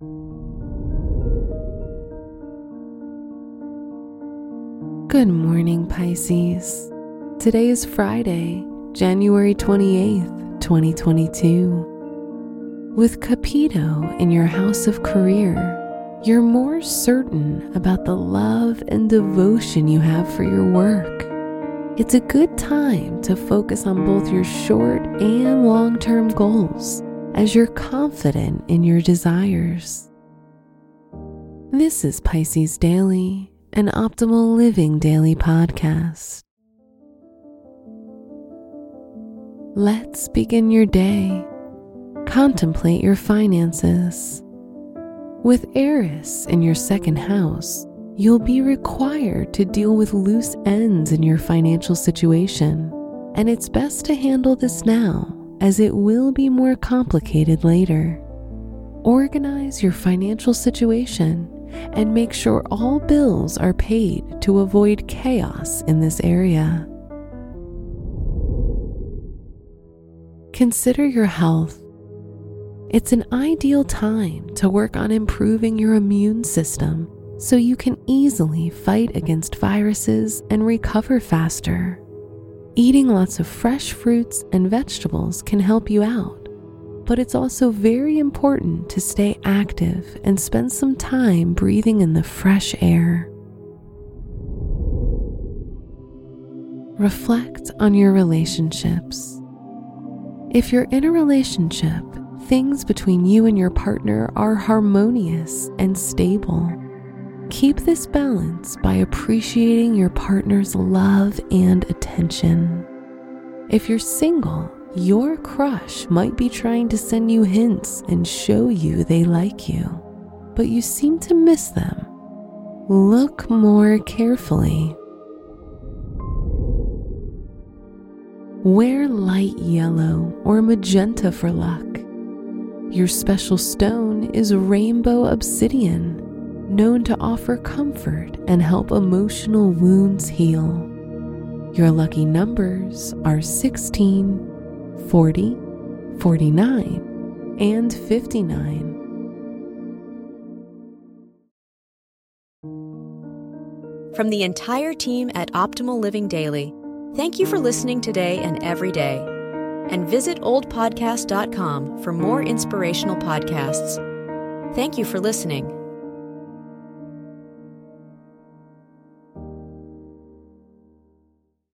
Good morning, Pisces. Today is Friday, January 28th, 2022. With Capito in your house of career, you're more certain about the love and devotion you have for your work. It's a good time to focus on both your short and long term goals as you're confident in your desires. This is Pisces Daily an optimal living daily podcast. Let's begin your day. Contemplate your finances. With Eris in your second house, you'll be required to deal with loose ends in your financial situation, and it's best to handle this now as it will be more complicated later. Organize your financial situation and make sure all bills are paid to avoid chaos in this area. Consider your health. It's an ideal time to work on improving your immune system so you can easily fight against viruses and recover faster. Eating lots of fresh fruits and vegetables can help you out but it's also very important to stay active and spend some time breathing in the fresh air. Reflect on your relationships. If you're in a relationship, things between you and your partner are harmonious and stable. Keep this balance by appreciating your partner's love and attention. If you're single, your crush might be trying to send you hints and show you they like you, but you seem to miss them. Look more carefully. Wear light yellow or magenta for luck. Your special stone is rainbow obsidian, known to offer comfort and help emotional wounds heal. Your lucky numbers are 16, 40, 49, and 59. From the entire team at Optimal Living Daily, thank you for listening today and every day. And visit oldpodcast.com for more inspirational podcasts. Thank you for listening.